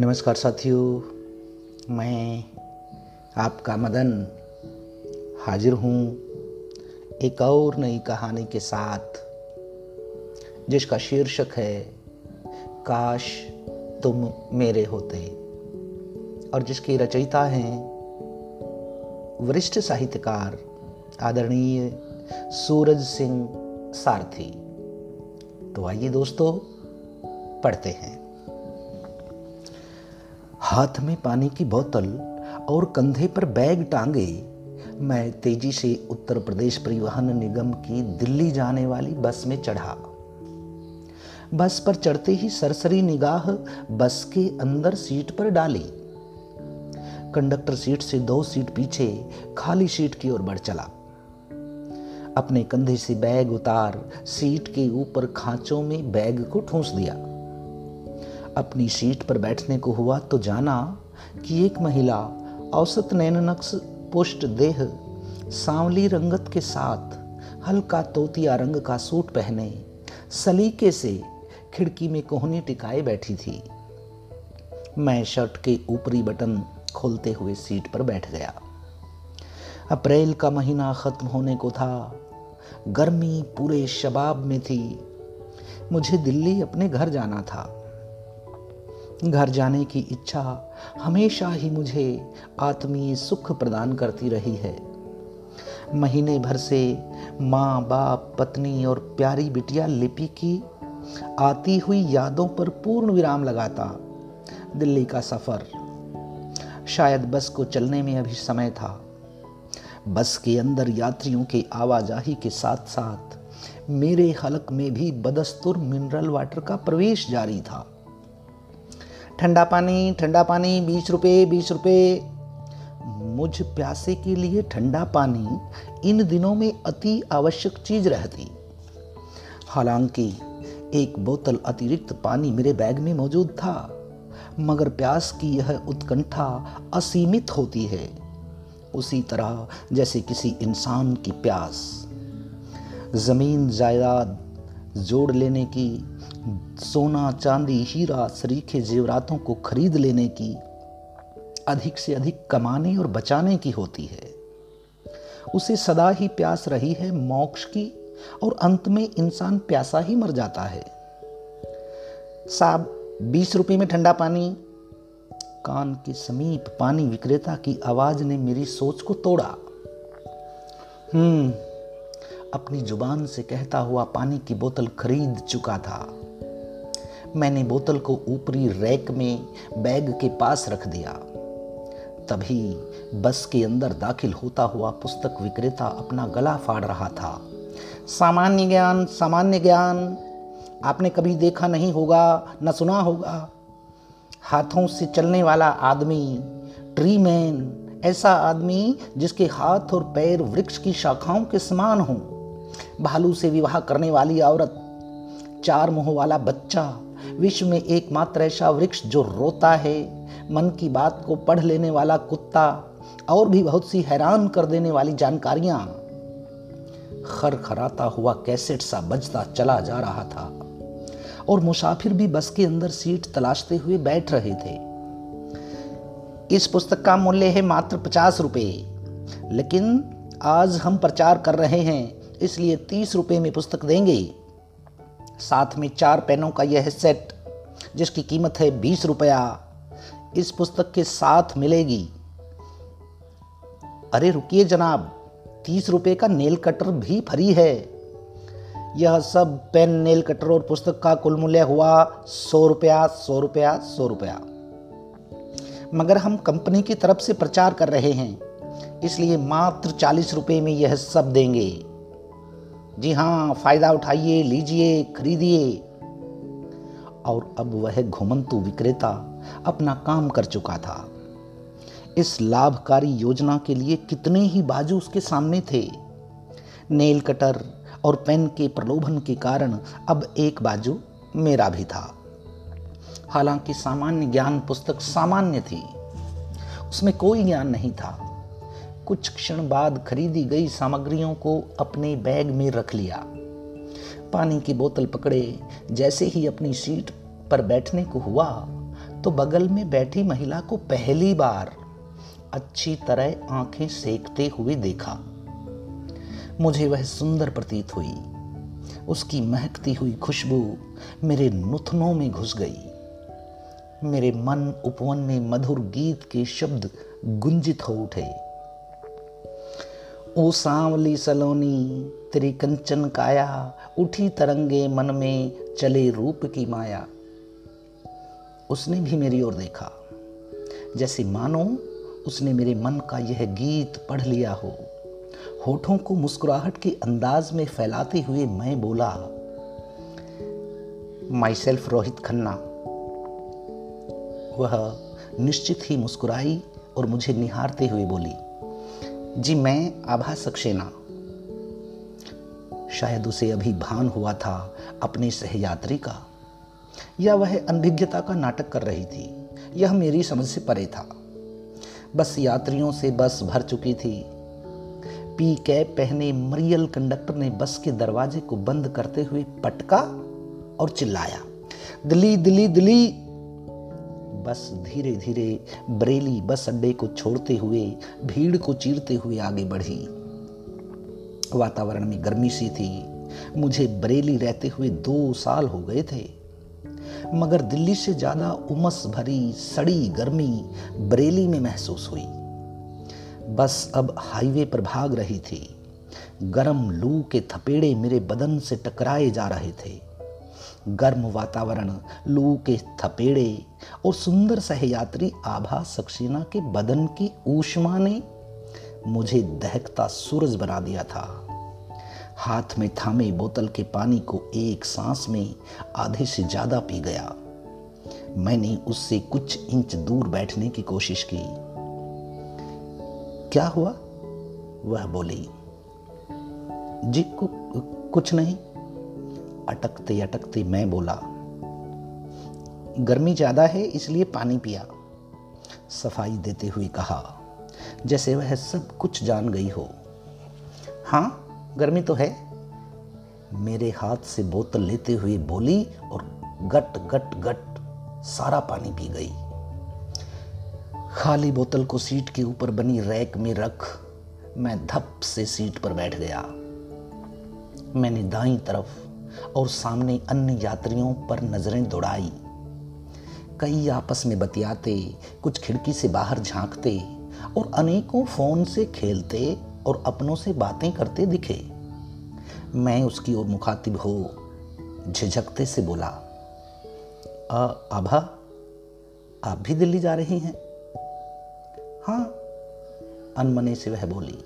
नमस्कार साथियों, मैं आपका मदन हाजिर हूँ एक और नई कहानी के साथ, जिसका शीर्षक है, काश तुम मेरे होते। और जिसकी रचयिता हैं वरिष्ठ साहित्यकार, आदरणीय सूरज सिंह सारथी। तो आइए दोस्तों, पढ़ते हैं। हाथ में पानी की बोतल और कंधे पर बैग टांगे, मैं तेज़ी से उत्तर प्रदेश परिवहन निगम की दिल्ली जाने वाली बस में चढ़ा। बस पर चढ़ते ही सरसरी निगाह बस के अंदर सीट पर डाली। कंडक्टर सीट से दो सीट पीछे खाली सीट की ओर बढ़ चला। अपने कंधे से बैग उतार सीट के ऊपर खांचों में बैग को ठूंस दिया। अपनी सीट पर बैठने को हुआ तो जाना कि एक महिला औसत नैननक्स पुष्ट देह, सांवली रंगत के साथ हल्का तोतिया रंग का सूट पहने, सलीके से खिड़की में कोहनी टिकाए बैठी थी। मैं शर्ट के ऊपरी बटन खोलते हुए सीट पर बैठ गया। अप्रैल का महीना खत्म होने को था। गर्मी पूरे शबाब में थी। मुझे दिल्ली अपने घर जाना था। घर जाने की इच्छा हमेशा ही मुझे आत्मीय सुख प्रदान करती रही है। महीने भर से माँ, बाप, पत्नी और प्यारी बिटिया लिपि की, आती हुई यादों पर पूर्ण विराम लगाता दिल्ली का सफ़र। शायद बस को चलने में अभी समय था। बस के अंदर यात्रियों के आवाजाही के साथ साथ मेरे हलक में भी बदस्तुर मिनरल वाटर का प्रवेश जारी था। ठंडा पानी ठंडा पानी, बीस रुपये बीस रुपये मुझ प्यासे के लिए ठंडा पानी इन दिनों में अति आवश्यक चीज़ रहती। हालाँकि एक बोतल अतिरिक्त पानी मेरे बैग में मौजूद था, मगर प्यास की यह उत्कंठा असीमित होती है। उसी तरह जैसे किसी इंसान की प्यास। ज़मीन जायदाद जोड़ लेने की सोना, चांदी, हीरा, सरीखे, जेवरातों को खरीद लेने की अधिक से अधिक कमाने और बचाने की होती है। उसे सदा ही प्यास रही है मोक्ष की और अंत में इंसान प्यासा ही मर जाता है। साहब, बीस रुपए में ठंडा पानी, कान के समीप पानी विक्रेता की आवाज़ ने मेरी सोच को तोड़ा। हम्म अपनी ज़ुबान से कहता हुआ पानी की बोतल खरीद चुका था। मैंने बोतल को ऊपरी रैक में बैग के पास रख दिया। तभी बस के अंदर दाखिल होता हुआ पुस्तक विक्रेता अपना गला फाड़ रहा था। सामान्य ज्ञान सामान्य ज्ञान, आपने कभी देखा नहीं होगा, न सुना होगा। हाथों से चलने वाला आदमी ट्री मैन ऐसा आदमी जिसके हाथ और पैर वृक्ष की शाखाओं के समान हों। भालू से विवाह करने वाली औरत, चार मुँह वाला बच्चा विश्व में एकमात्र ऐसा वृक्ष जो रोता है, मन की बात को पढ़ लेने वाला कुत्ता, और भी बहुत सी हैरान कर देने वाली जानकारियाँ। खर खराता हुआ कैसेट सा बजता चला जा रहा था, और मुसाफिर भी बस के अंदर सीट तलाशते हुए बैठ रहे थे। इस पुस्तक का मूल्य है मात्र पचास रुपये लेकिन आज हम प्रचार कर रहे हैं, इसलिए तीस रुपये में पुस्तक देंगे। साथ में चार पेनों का यह सेट, जिसकी कीमत है बीस रुपया, इस पुस्तक के साथ मिलेगी। अरे रुकिए जनाब, तीस रुपये का नेल कटर भी फ्री है। यह सब पेन, नेल कटर और पुस्तक का कुल मूल्य हुआ सौ रुपया सौ रुपया सौ रुपया। मगर हम कंपनी की तरफ़ से प्रचार कर रहे हैं, इसलिए मात्र चालीस रुपये में यह सब देंगे। जी हाँ फ़ायदा उठाइए, लीजिए, खरीदिए। और अब वह घुमंतु विक्रेता अपना काम कर चुका था। इस लाभकारी योजना के लिए कितने ही बाजू उसके सामने थे। नेल कटर और पेन के प्रलोभन के कारण अब एक बाजू मेरा भी था। हालाँकि सामान्य ज्ञान पुस्तक सामान्य थी। उसमें कोई ज्ञान नहीं था। कुछ क्षण बाद खरीदी गई सामग्रियों को अपने बैग में रख लिया। पानी की बोतल पकड़े, जैसे ही अपनी सीट पर बैठने को हुआ तो बगल में बैठी महिला को पहली बार अच्छी तरह आँखें सेकते हुए देखा। मुझे वह सुंदर प्रतीत हुई। उसकी महकती हुई खुशबू मेरे नुथनों में घुस गई। मेरे मन उपवन में मधुर गीत के शब्द गुंजित हो उठे। ओ सांवली सलोनी, तेरी कंचन काया, उठी तरंगे मन में चले रूप की माया। उसने भी मेरी ओर देखा। जैसे मानो उसने मेरे मन का यह गीत पढ़ लिया हो। होठों को मुस्कुराहट के अंदाज में फैलाते हुए मैं बोला माई सेल्फ रोहित खन्ना। वह निश्चित ही मुस्कुराई और मुझे निहारते हुए बोली जी मैं आभा सक्सेना। शायद उसे अभी भान हुआ था अपने सहयात्री का। या वह अनभिज्ञता का नाटक कर रही थी। यह मेरी समझ से परे था। बस यात्रियों से बस भर चुकी थी। पी कैप पहने मरियल कंडक्टर ने बस के दरवाजे को बंद करते हुए पटका और चिल्लाया, दिल्ली दिल्ली दिल्ली! बस धीरे धीरे बरेली बस अड्डे को छोड़ते हुए, भीड़ को चीरते हुए आगे बढ़ी। वातावरण में गर्मी सी थी। मुझे बरेली रहते हुए दो साल हो गए थे। मगर दिल्ली से ज़्यादा उमस भरी, सड़ी गर्मी बरेली में महसूस हुई। बस अब हाईवे पर भाग रही थी। गर्म लू के थपेड़े मेरे बदन से टकराए जा रहे थे। गर्म वातावरण लू के थपेड़े और सुंदर सहयात्री आभा सक्सेना के बदन की ऊष्मा ने मुझे दहकता सूरज बना दिया था। हाथ में थामे बोतल के पानी को एक सांस में आधे से ज़्यादा पी गया। मैंने उससे कुछ इंच दूर बैठने की कोशिश की। क्या हुआ? वह बोली। जी कु, कुछ नहीं। अटकते अटकते मैं बोला, गर्मी ज़्यादा है, इसलिए पानी पिया। सफ़ाई देते हुए कहा, जैसे वह सब कुछ जान गई हो। हाँ गर्मी तो है। मेरे हाथ से बोतल लेते हुए बोली और गट गट गट सारा पानी पी गई। खाली बोतल को सीट के ऊपर बनी रैक में रख मैं धप से सीट पर बैठ गया। मैंने दाई तरफ़ और सामने अन्य यात्रियों पर नज़रें दौड़ाई। कई आपस में बतियाते कुछ खिड़की से बाहर झांकते और अनेकों फ़ोन से खेलते और अपनों से बातें करते दिखे। मैं उसकी ओर मुखातिब हो झिझकते से बोला आ, आभा आप भी दिल्ली जा रही हैं? हाँ अनमने से वह बोली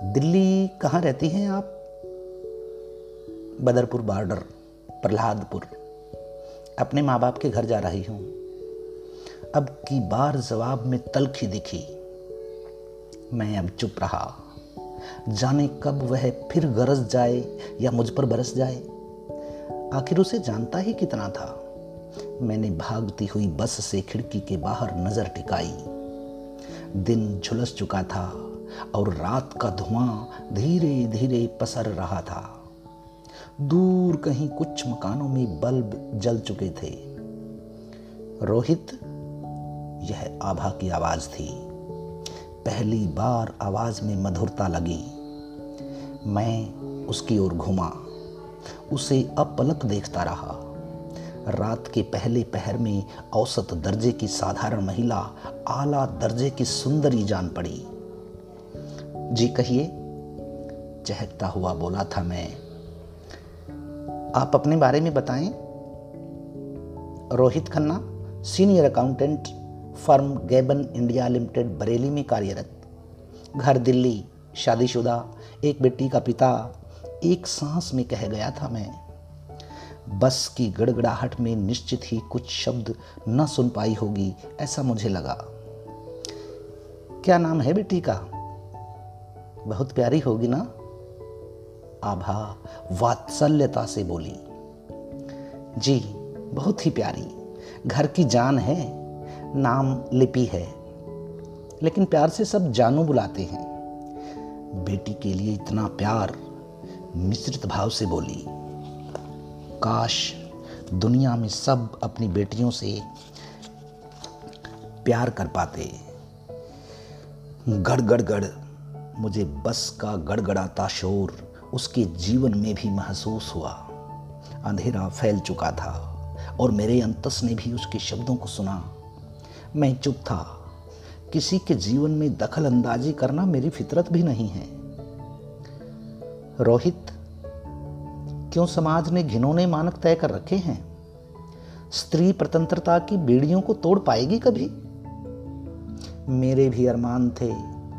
दिल्ली कहाँ रहती हैं आप? बदरपुर बॉर्डर, प्रहलादपुर। अपने माँ बाप के घर जा रही हूँ। अब की बार जवाब में तलखी दिखी। मैं अब चुप रहा। जाने कब वह फिर गरज जाए या मुझ पर बरस जाए? आखिर उसे जानता ही कितना था। मैंने भागती हुई बस से खिड़की के बाहर नज़र टिकाई। दिन झुलस चुका था और रात का धुआँ धीरे धीरे पसर रहा था। दूर कहीं कुछ मकानों में बल्ब जल चुके थे। रोहित, यह आभा की आवाज़ थी। पहली बार आवाज़ में मधुरता लगी। मैं उसकी ओर घुमा। उसे अपलक देखता रहा। रात के पहले पहर में औसत दर्जे की साधारण महिला आला दर्जे की सुंदरी जान पड़ी। जी कहिए, चहकता हुआ बोला था मैं आप अपने बारे में बताएँ। Rohit Khanna, senior accountant firm Gammon India Limited, Bareilly में कार्यरत। घर दिल्ली, शादीशुदा, एक बेटी का पिता, एक सांस में कह गया था मैं। बस की गड़गड़ाहट में निश्चित ही कुछ शब्द न सुन पाई होगी, ऐसा मुझे लगा। क्या नाम है बेटी का? बहुत प्यारी होगी ना? आभा वात्सल्यता से बोली, जी, बहुत ही प्यारी, घर की जान है, नाम लिपि है, लेकिन प्यार से सब जानू बुलाते हैं। बेटी के लिए इतना प्यार, मिश्रित भाव से बोली, काश दुनिया में सब अपनी बेटियों से प्यार कर पाते। गड़ गड़ गड़, मुझे बस का गड़गड़ाता शोर उसके जीवन में भी महसूस हुआ। अंधेरा फैल चुका था और मेरे अंतस ने भी उसके शब्दों को सुना। मैं चुप था। किसी के जीवन में दखल अंदाजी करना मेरी फितरत भी नहीं है। रोहित, क्यों समाज ने घिनौने मानक तय कर रखे हैं? स्त्री स्वतंत्रता की बेड़ियों को तोड़ पाएगी कभी? मेरे भी अरमान थे,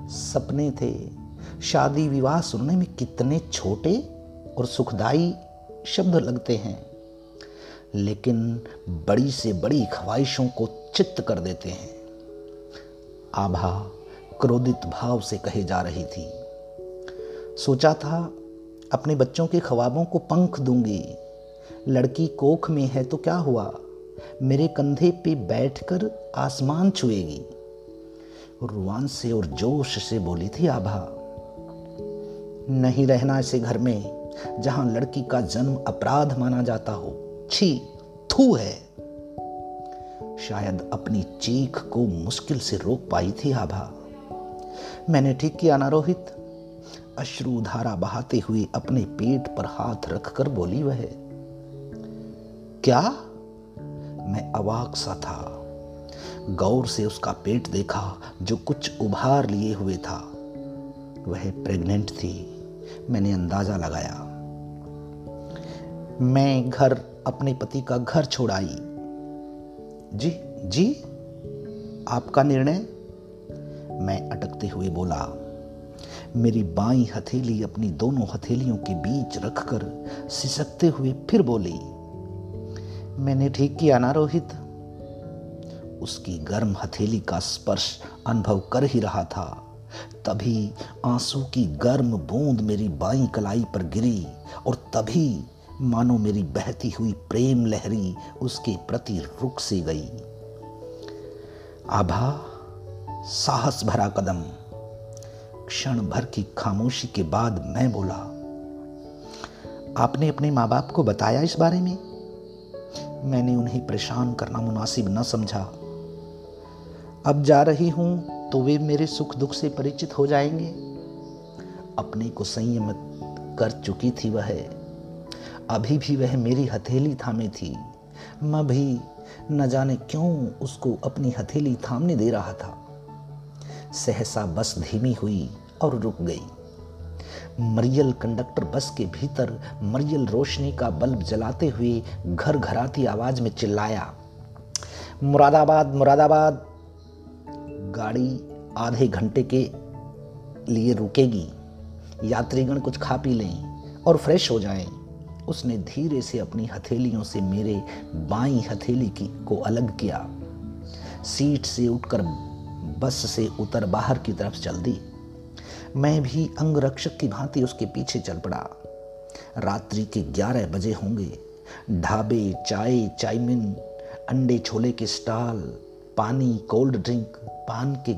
सपने थे शादी विवाह सुनने में कितने छोटे और सुखदाई शब्द लगते हैं, लेकिन बड़ी से बड़ी ख्वाहिशों को चित्त कर देते हैं। आभा क्रोधित भाव से कहे जा रही थी, सोचा था अपने बच्चों के ख्वाबों को पंख दूँगी। लड़की कोख में है तो क्या हुआ? मेरे कंधे पे बैठकर आसमान छुएगी। रुआन से और जोश से बोली थी आभा नहीं रहना ऐसे घर में, जहाँ लड़की का जन्म अपराध माना जाता हो। छी, थू है। शायद अपनी चीख को मुश्किल से रोक पाई थी आभा। मैंने ठीक किया ना रोहित अश्रु धारा बहाते हुए अपने पेट पर हाथ रखकर बोली वह, क्या? मैं अवाक सा था। गौर से उसका पेट देखा, जो कुछ उभार लिए हुए था। वह प्रेग्नेंट थी। मैंने अंदाज़ा लगाया। मैं घर अपने पति का घर छोड़ाई जी जी, आपका निर्णय? मैं अटकते हुए बोला, मेरी बाई हथेली अपनी दोनों हथेलियों के बीच रखकर सिसकते हुए फिर बोली, मैंने ठीक किया ना रोहित? उसकी गर्म हथेली का स्पर्श अनुभव कर ही रहा था। तभी आँसू की गर्म बूंद मेरी बाई कलाई पर गिरी और तभी मानो मेरी बहती हुई प्रेम लहरी उसके प्रति रुक से गई। आभा, साहस भरा कदम। क्षण भर की खामोशी के बाद मैं बोला, आपने अपने माँ बाप को बताया इस बारे में? मैंने उन्हें परेशान करना मुनासिब न समझा। अब जा रही हूँ तो वे मेरे सुख दुख से परिचित हो जाएँगे। अपने को संयमित कर चुकी थी वह। अभी भी वह मेरी हथेली थामे थी। मैं भी न जाने क्यों उसको अपनी हथेली थामने दे रहा था। सहसा बस धीमी हुई और रुक गई। मरियल कंडक्टर बस के भीतर मरियल रोशनी का बल्ब जलाते हुए घर घराती आवाज़ में चिल्लाया, मुरादाबाद मुरादाबाद! गाड़ी आधे घंटे के लिए रुकेगी। यात्रीगण कुछ खा पी लें और फ्रेश हो जाएँ। उसने धीरे से अपनी हथेलियों से मेरे बाई हथेली की, को अलग किया। सीट से उठकर बस से उतर बाहर की तरफ़ चल दी। मैं भी अंगरक्षक की भांति उसके पीछे चल पड़ा। रात्रि के ग्यारह बजे होंगे। ढाबे, चाय, चाइमिन, अंडे, छोले के स्टॉल पानी कोल्ड ड्रिंक पान के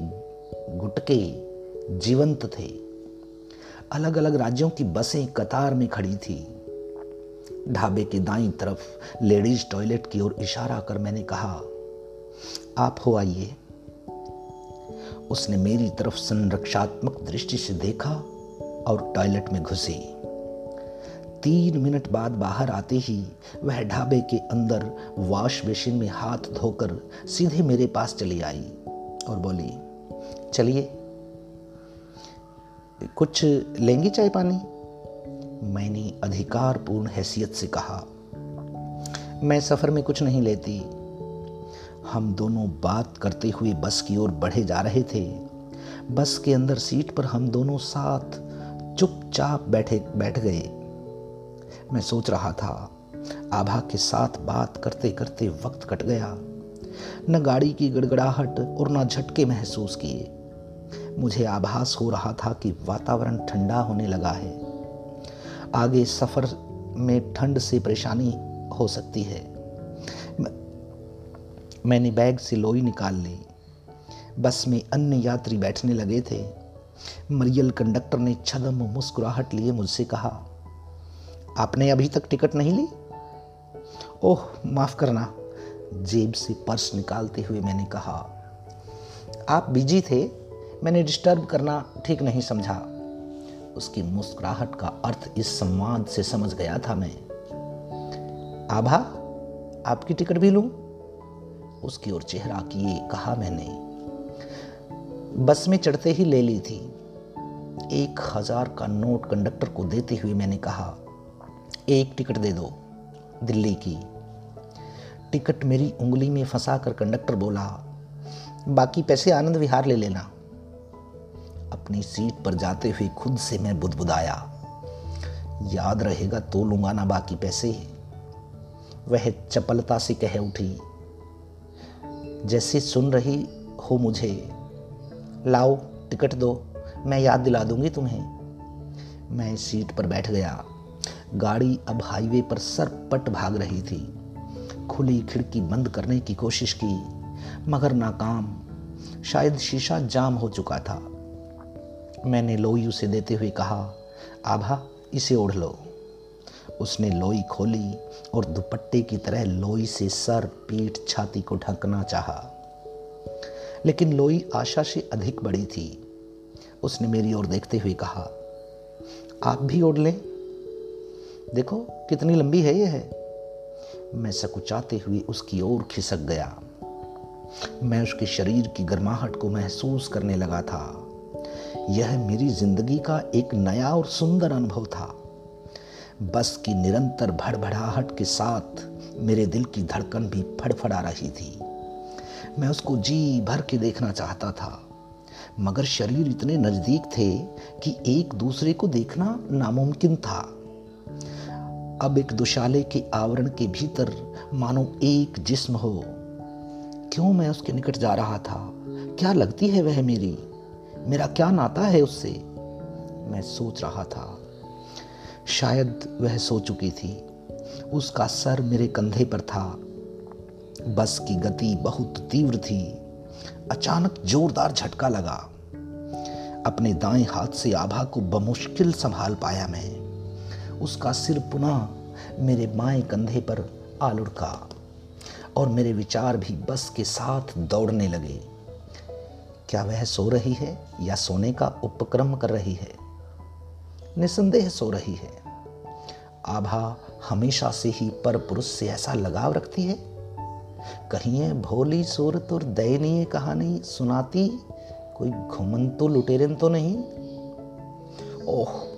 गुटके जीवंत थे। अलग अलग राज्यों की बसें कतार में खड़ी थी। ढाबे के दाई तरफ़ लेडीज़ टॉयलेट की ओर इशारा कर मैंने कहा, आप हो आइए। उसने मेरी तरफ़ संरक्षात्मक दृष्टि से देखा और टॉयलेट में घुसी। तीन मिनट बाद बाहर आते ही वह ढाबे के अंदर वॉश बेसिन में हाथ धोकर सीधे मेरे पास चली आई और बोली, चलिए, कुछ लेंगी चाय पानी? मैंने अधिकारपूर्ण हैसियत से कहा, मैं सफ़र में कुछ नहीं लेती। हम दोनों बात करते हुए बस की ओर बढ़े जा रहे थे। बस के अंदर सीट पर हम दोनों साथ चुपचाप बैठे, बैठ गए। मैं सोच रहा था। आभा के साथ बात करते करते वक्त कट गया। न गाड़ी की गड़गड़ाहट और न झटके महसूस किए। मुझे आभास हो रहा था कि वातावरण ठंडा होने लगा है। आगे सफ़र में ठंड से परेशानी हो सकती है। मैंने बैग से लोई निकाल ली। बस में अन्य यात्री बैठने लगे थे। मरियल कंडक्टर ने छदम मुस्कुराहट लिए मुझसे कहा आपने अभी तक टिकट नहीं ली? ओह, माफ़ करना। जेब से पर्स निकालते हुए मैंने कहा, आप बिज़ी थे, मैंने डिस्टर्ब करना ठीक नहीं समझा। उसकी मुस्कुराहट का अर्थ इस संवाद से समझ गया था मैं। आभा, आपकी टिकट भी लूँ? उसकी ओर चेहरा किए कहा मैंने। बस में चढ़ते ही ले ली थी। एक हज़ार का नोट कंडक्टर को देते हुए मैंने कहा एक टिकट दे दो, दिल्ली की। टिकट मेरी उंगली में फंसा कर कंडक्टर बोला, बाकी पैसे आनंद विहार ले लेना। अपनी सीट पर जाते हुए खुद से मैं बुदबुदाया, याद रहेगा तो लूँगा ना बाकी पैसे। वह चपलता से कह उठी, जैसे सुन रही हो मुझे, लाओ टिकट दो, मैं याद दिला दूँगी तुम्हें। मैं सीट पर बैठ गया। गाड़ी अब हाईवे पर सरपट भाग रही थी। खुली खिड़की बंद करने की कोशिश की, मगर नाकाम। शायद शीशा जाम हो चुका था। मैंने लोई उसे देते हुए कहा, आभा, इसे ओढ़ लो। उसने लोई खोली और दुपट्टे की तरह लोई से सर, पीठ, छाती को ढकना चाहा। लेकिन लोई आशा से अधिक बड़ी थी। उसने मेरी ओर देखते हुए कहा, आप भी ओढ़ लें? देखो, कितनी लंबी है ये है। मैं सकुचाते हुए उसकी ओर खिसक गया। मैं उसके शरीर की गर्माहट को महसूस करने लगा था। यह मेरी ज़िंदगी का एक नया और सुंदर अनुभव था। बस की निरंतर भड़भड़ाहट के साथ मेरे दिल की धड़कन भी फड़फड़ा रही थी। मैं उसको जी भर के देखना चाहता था। मगर शरीर इतने नज़दीक थे कि एक दूसरे को देखना नामुमकिन था। अब एक दुशाले के आवरण के भीतर मानो एक जिस्म हो। क्यों मैं उसके निकट जा रहा था? क्या लगती है वह मेरी? मेरा क्या नाता है उससे? मैं सोच रहा था। शायद वह सो चुकी थी। उसका सर मेरे कंधे पर था। बस की गति बहुत तीव्र थी। अचानक जोरदार झटका लगा। अपने दाएँ हाथ से आभा को बमुश्किल संभाल पाया मैं। उसका सिर पुनः मेरे बाएँ कंधे पर आ और मेरे विचार भी बस के साथ दौड़ने लगे। क्या वह सो रही है या सोने का उपक्रम कर रही है? निसंदेह सो रही है। आभा हमेशा से ही पर पुरुष से ऐसा लगाव रखती है? कहीं भोली सूरत और दयनीय कहानी सुनाती कोई घुमन तो लुटेरन तो नहीं? ओह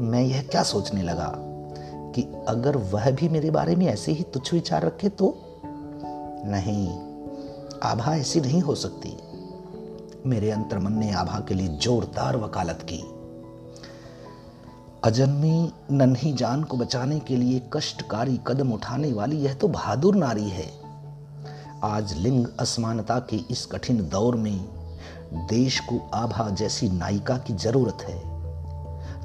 मैं यह क्या सोचने लगा कि अगर वह भी मेरे बारे में ऐसे ही तुच्छ विचार रखे तो? नहीं, आभा ऐसी नहीं हो सकती। मेरे अंतर्मन ने आभा के लिए जोरदार वकालत की। अजन्मी नन्ही जान को बचाने के लिए कष्टकारी कदम उठाने वाली यह तो बहादुर नारी है। आज लिंग असमानता के इस कठिन दौर में देश को आभा जैसी नायिका की ज़रूरत है।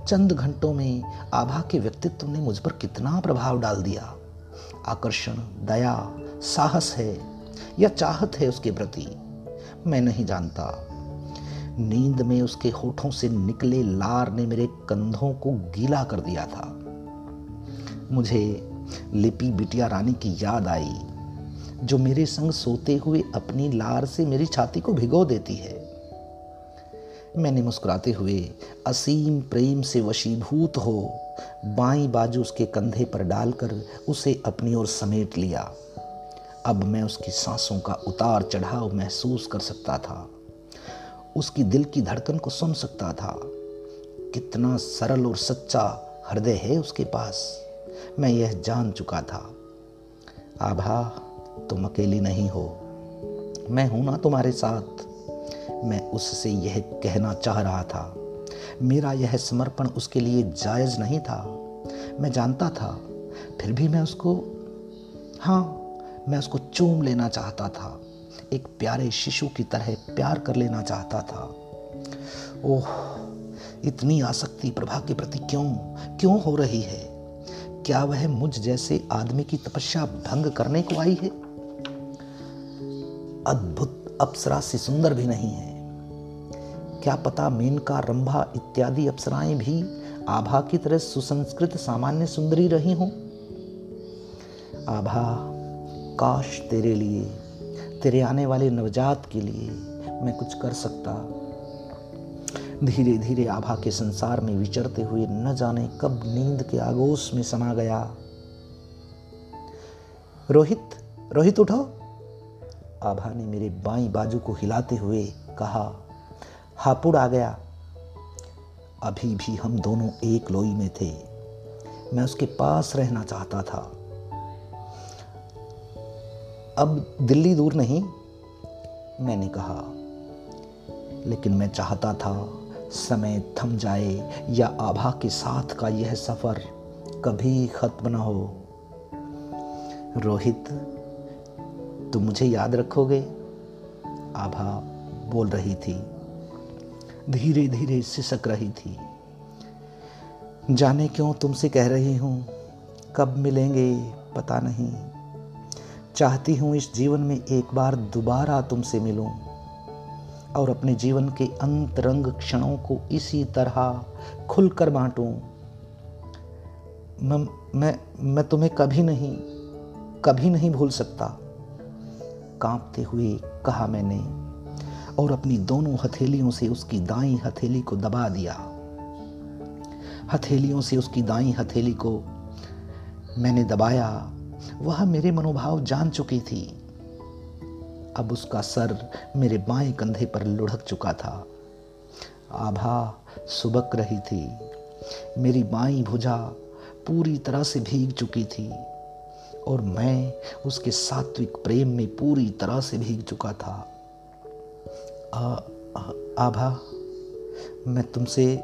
चंद घंटों में आभा के व्यक्तित्व ने मुझ पर कितना प्रभाव डाल दिया। आकर्षण, दया, साहस है या चाहत है उसके प्रति? मैं नहीं जानता। नींद में उसके होठों से निकले लार ने मेरे कंधों को गीला कर दिया था। मुझे लिपि बिटिया रानी की याद आई, जो मेरे संग सोते हुए अपनी लार से मेरी छाती को भिगो देती है। मैंने मुस्कुराते हुए असीम प्रेम से वशीभूत हो बाई बाजू उसके कंधे पर डालकर उसे अपनी ओर समेट लिया। अब मैं उसकी सांसों का उतार चढ़ाव महसूस कर सकता था। उसकी दिल की धड़कन को सुन सकता था। कितना सरल और सच्चा हृदय है उसके पास। मैं यह जान चुका था। आभा, तुम अकेली नहीं हो। मैं हूँ ना तुम्हारे साथ। मैं उससे यह कहना चाह रहा था। मेरा यह समर्पण उसके लिए जायज़ नहीं था। मैं जानता था, फिर भी मैं उसको हाँ मैं उसको चूम लेना चाहता था। एक प्यारे शिशु की तरह प्यार कर लेना चाहता था। ओह, इतनी आसक्ति प्रभा के प्रति क्यों क्यों हो रही है? क्या वह मुझ जैसे आदमी की तपस्या भंग करने को आई है? अद्भुत अप्सरा से सुंदर भी नहीं है। क्या पता मेनका, रंभा इत्यादि अप्सराएँ भी आभा की तरह सुसंस्कृत सामान्य सुंदरी रही हों? आभा, काश तेरे लिए, तेरे आने वाले नवजात के लिए मैं कुछ कर सकता। धीरे धीरे आभा के संसार में विचरते हुए न जाने कब नींद के आगोश में समा गया। रोहित रोहित उठो। आभा ने मेरे बाई बाजू को हिलाते हुए कहा हापुड़ आ गया। अभी भी हम दोनों एक लोई में थे। मैं उसके पास रहना चाहता था। अब दिल्ली दूर नहीं, मैंने कहा। लेकिन मैं चाहता था समय थम जाए या आभा के साथ का यह सफ़र कभी ख़त्म ना हो। रोहित, तुम मुझे याद रखोगे? आभा बोल रही थी। धीरे धीरे सिसक रही थी। जाने क्यों तुमसे कह रही हूँ, कब मिलेंगे पता नहीं। चाहती हूँ इस जीवन में एक बार दोबारा तुमसे मिलूं और अपने जीवन के अंतरंग क्षणों को इसी तरह खुलकर बांटूं। मैं मैं मैं तुम्हें कभी नहीं कभी नहीं भूल सकता, कांपते हुए कहा मैंने। और अपनी दोनों हथेलियों से उसकी दाई हथेली को दबा दिया। हथेलियों से उसकी दाई हथेली को मैंने दबाया। वह मेरे मनोभाव जान चुकी थी। अब उसका सर मेरे बाएँ कंधे पर लुढ़क चुका था। आभा सुबक रही थी। मेरी बाई भुजा पूरी तरह से भीग चुकी थी और मैं उसके सात्विक प्रेम में पूरी तरह से भीग चुका था। आभा, मैं तुमसे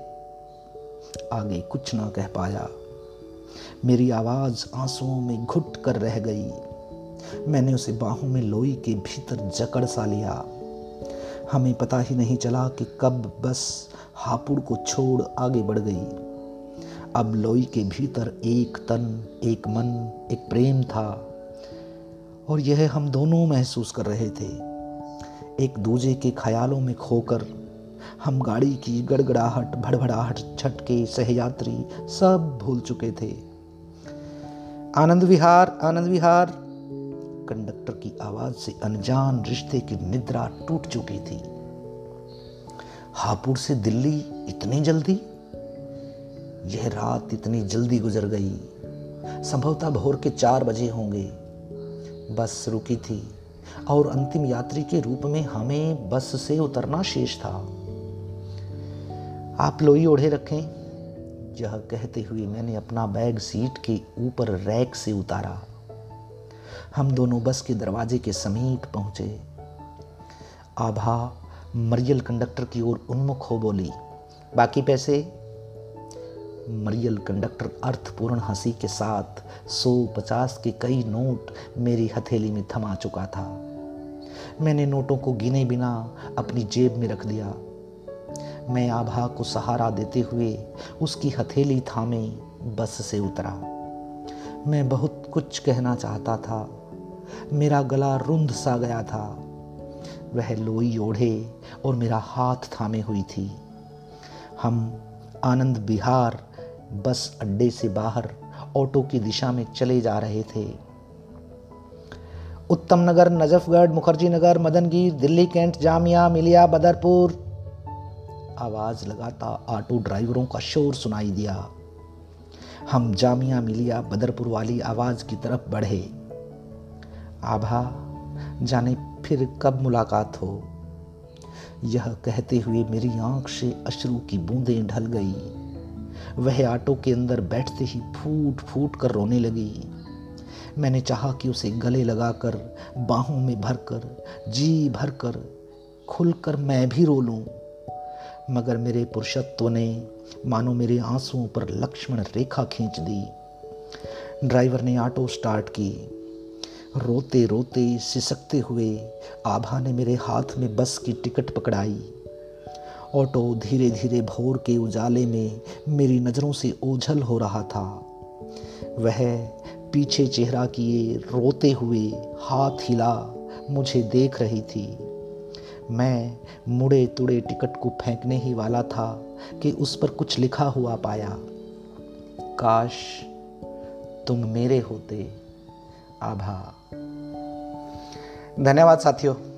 आगे कुछ ना कह पाया। मेरी आवाज़ आंसुओं में घुट कर रह गई। मैंने उसे बाहों में लोई के भीतर जकड़ सा लिया। हमें पता ही नहीं चला कि कब बस हापुड़ को छोड़ आगे बढ़ गई। अब लोई के भीतर एक तन, एक मन, एक प्रेम था, और यह हम दोनों महसूस कर रहे थे। एक दूजे के ख्यालों में खोकर, हम गाड़ी की गड़गड़ाहट, भड़भड़ाहट, छटके, सहयात्री सब भूल चुके थे। आनंद विहार आनंद विहार। कंडक्टर की आवाज़ से अनजान रिश्ते की निद्रा टूट चुकी थी। हापुड़ से दिल्ली इतनी जल्दी? यह रात इतनी जल्दी गुजर गई। संभवतः भोर के चार बजे होंगे। बस रुकी थी। और अंतिम यात्री के रूप में हमें बस से उतरना शेष था। आप लोई ओढ़े रखें। यह कहते हुए मैंने अपना बैग सीट के ऊपर रैक से उतारा। हम दोनों बस के दरवाजे के समीप पहुँचे। आभा, मरियल कंडक्टर की ओर उन्मुख हो बोली, बाकी पैसे? मरियल कंडक्टर अर्थपूर्ण हँसी के साथ सौ पचास के कई नोट मेरी हथेली में थमा चुका था। मैंने नोटों को गिने बिना अपनी जेब में रख दिया। मैं आभा को सहारा देते हुए उसकी हथेली थामे, बस से उतरा। मैं बहुत कुछ कहना चाहता था। मेरा गला रुंध सा गया था। वह लोई ओढ़े और मेरा हाथ थामे हुई थी। हम आनंद बिहार बस अड्डे से बाहर ऑटो की दिशा में चले जा रहे थे। उत्तम नगर, नजफगढ़, मुखर्जी नगर, मदनगीर, दिल्ली, कैंट, जामिया, मिलिया, बदरपुर। आवाज़ लगाता ऑटो ड्राइवरों का शोर सुनाई दिया। हम जामिया, मिलिया, बदरपुर वाली आवाज़ की तरफ़ बढ़े। आभा, जाने फिर कब मुलाकात हो? यह कहते हुए मेरी आँख से अश्रु की बूंदें ढल गई। वह ऑटो के अंदर बैठते ही फूट फूट कर रोने लगी। मैंने चाहा कि उसे गले लगाकर, बाहों में भरकर, जी भरकर, खुलकर मैं भी रो लूँ। मगर मेरे पुरुषत्व ने, मानो मेरे आंसुओं पर लक्ष्मण रेखा खींच दी। ड्राइवर ने ऑटो स्टार्ट की। रोते रोते सिसकते हुए आभा ने मेरे हाथ में बस की टिकट पकड़ाई। ऑटो धीरे धीरे भोर के उजाले में मेरी नज़रों से ओझल हो रहा था। वह पीछे चेहरा किए रोते हुए हाथ हिला मुझे देख रही थी। मैं मुड़े तुड़े टिकट को फेंकने ही वाला था कि उस पर कुछ लिखा हुआ पाया। काश तुम मेरे होते, आभा। धन्यवाद साथियों।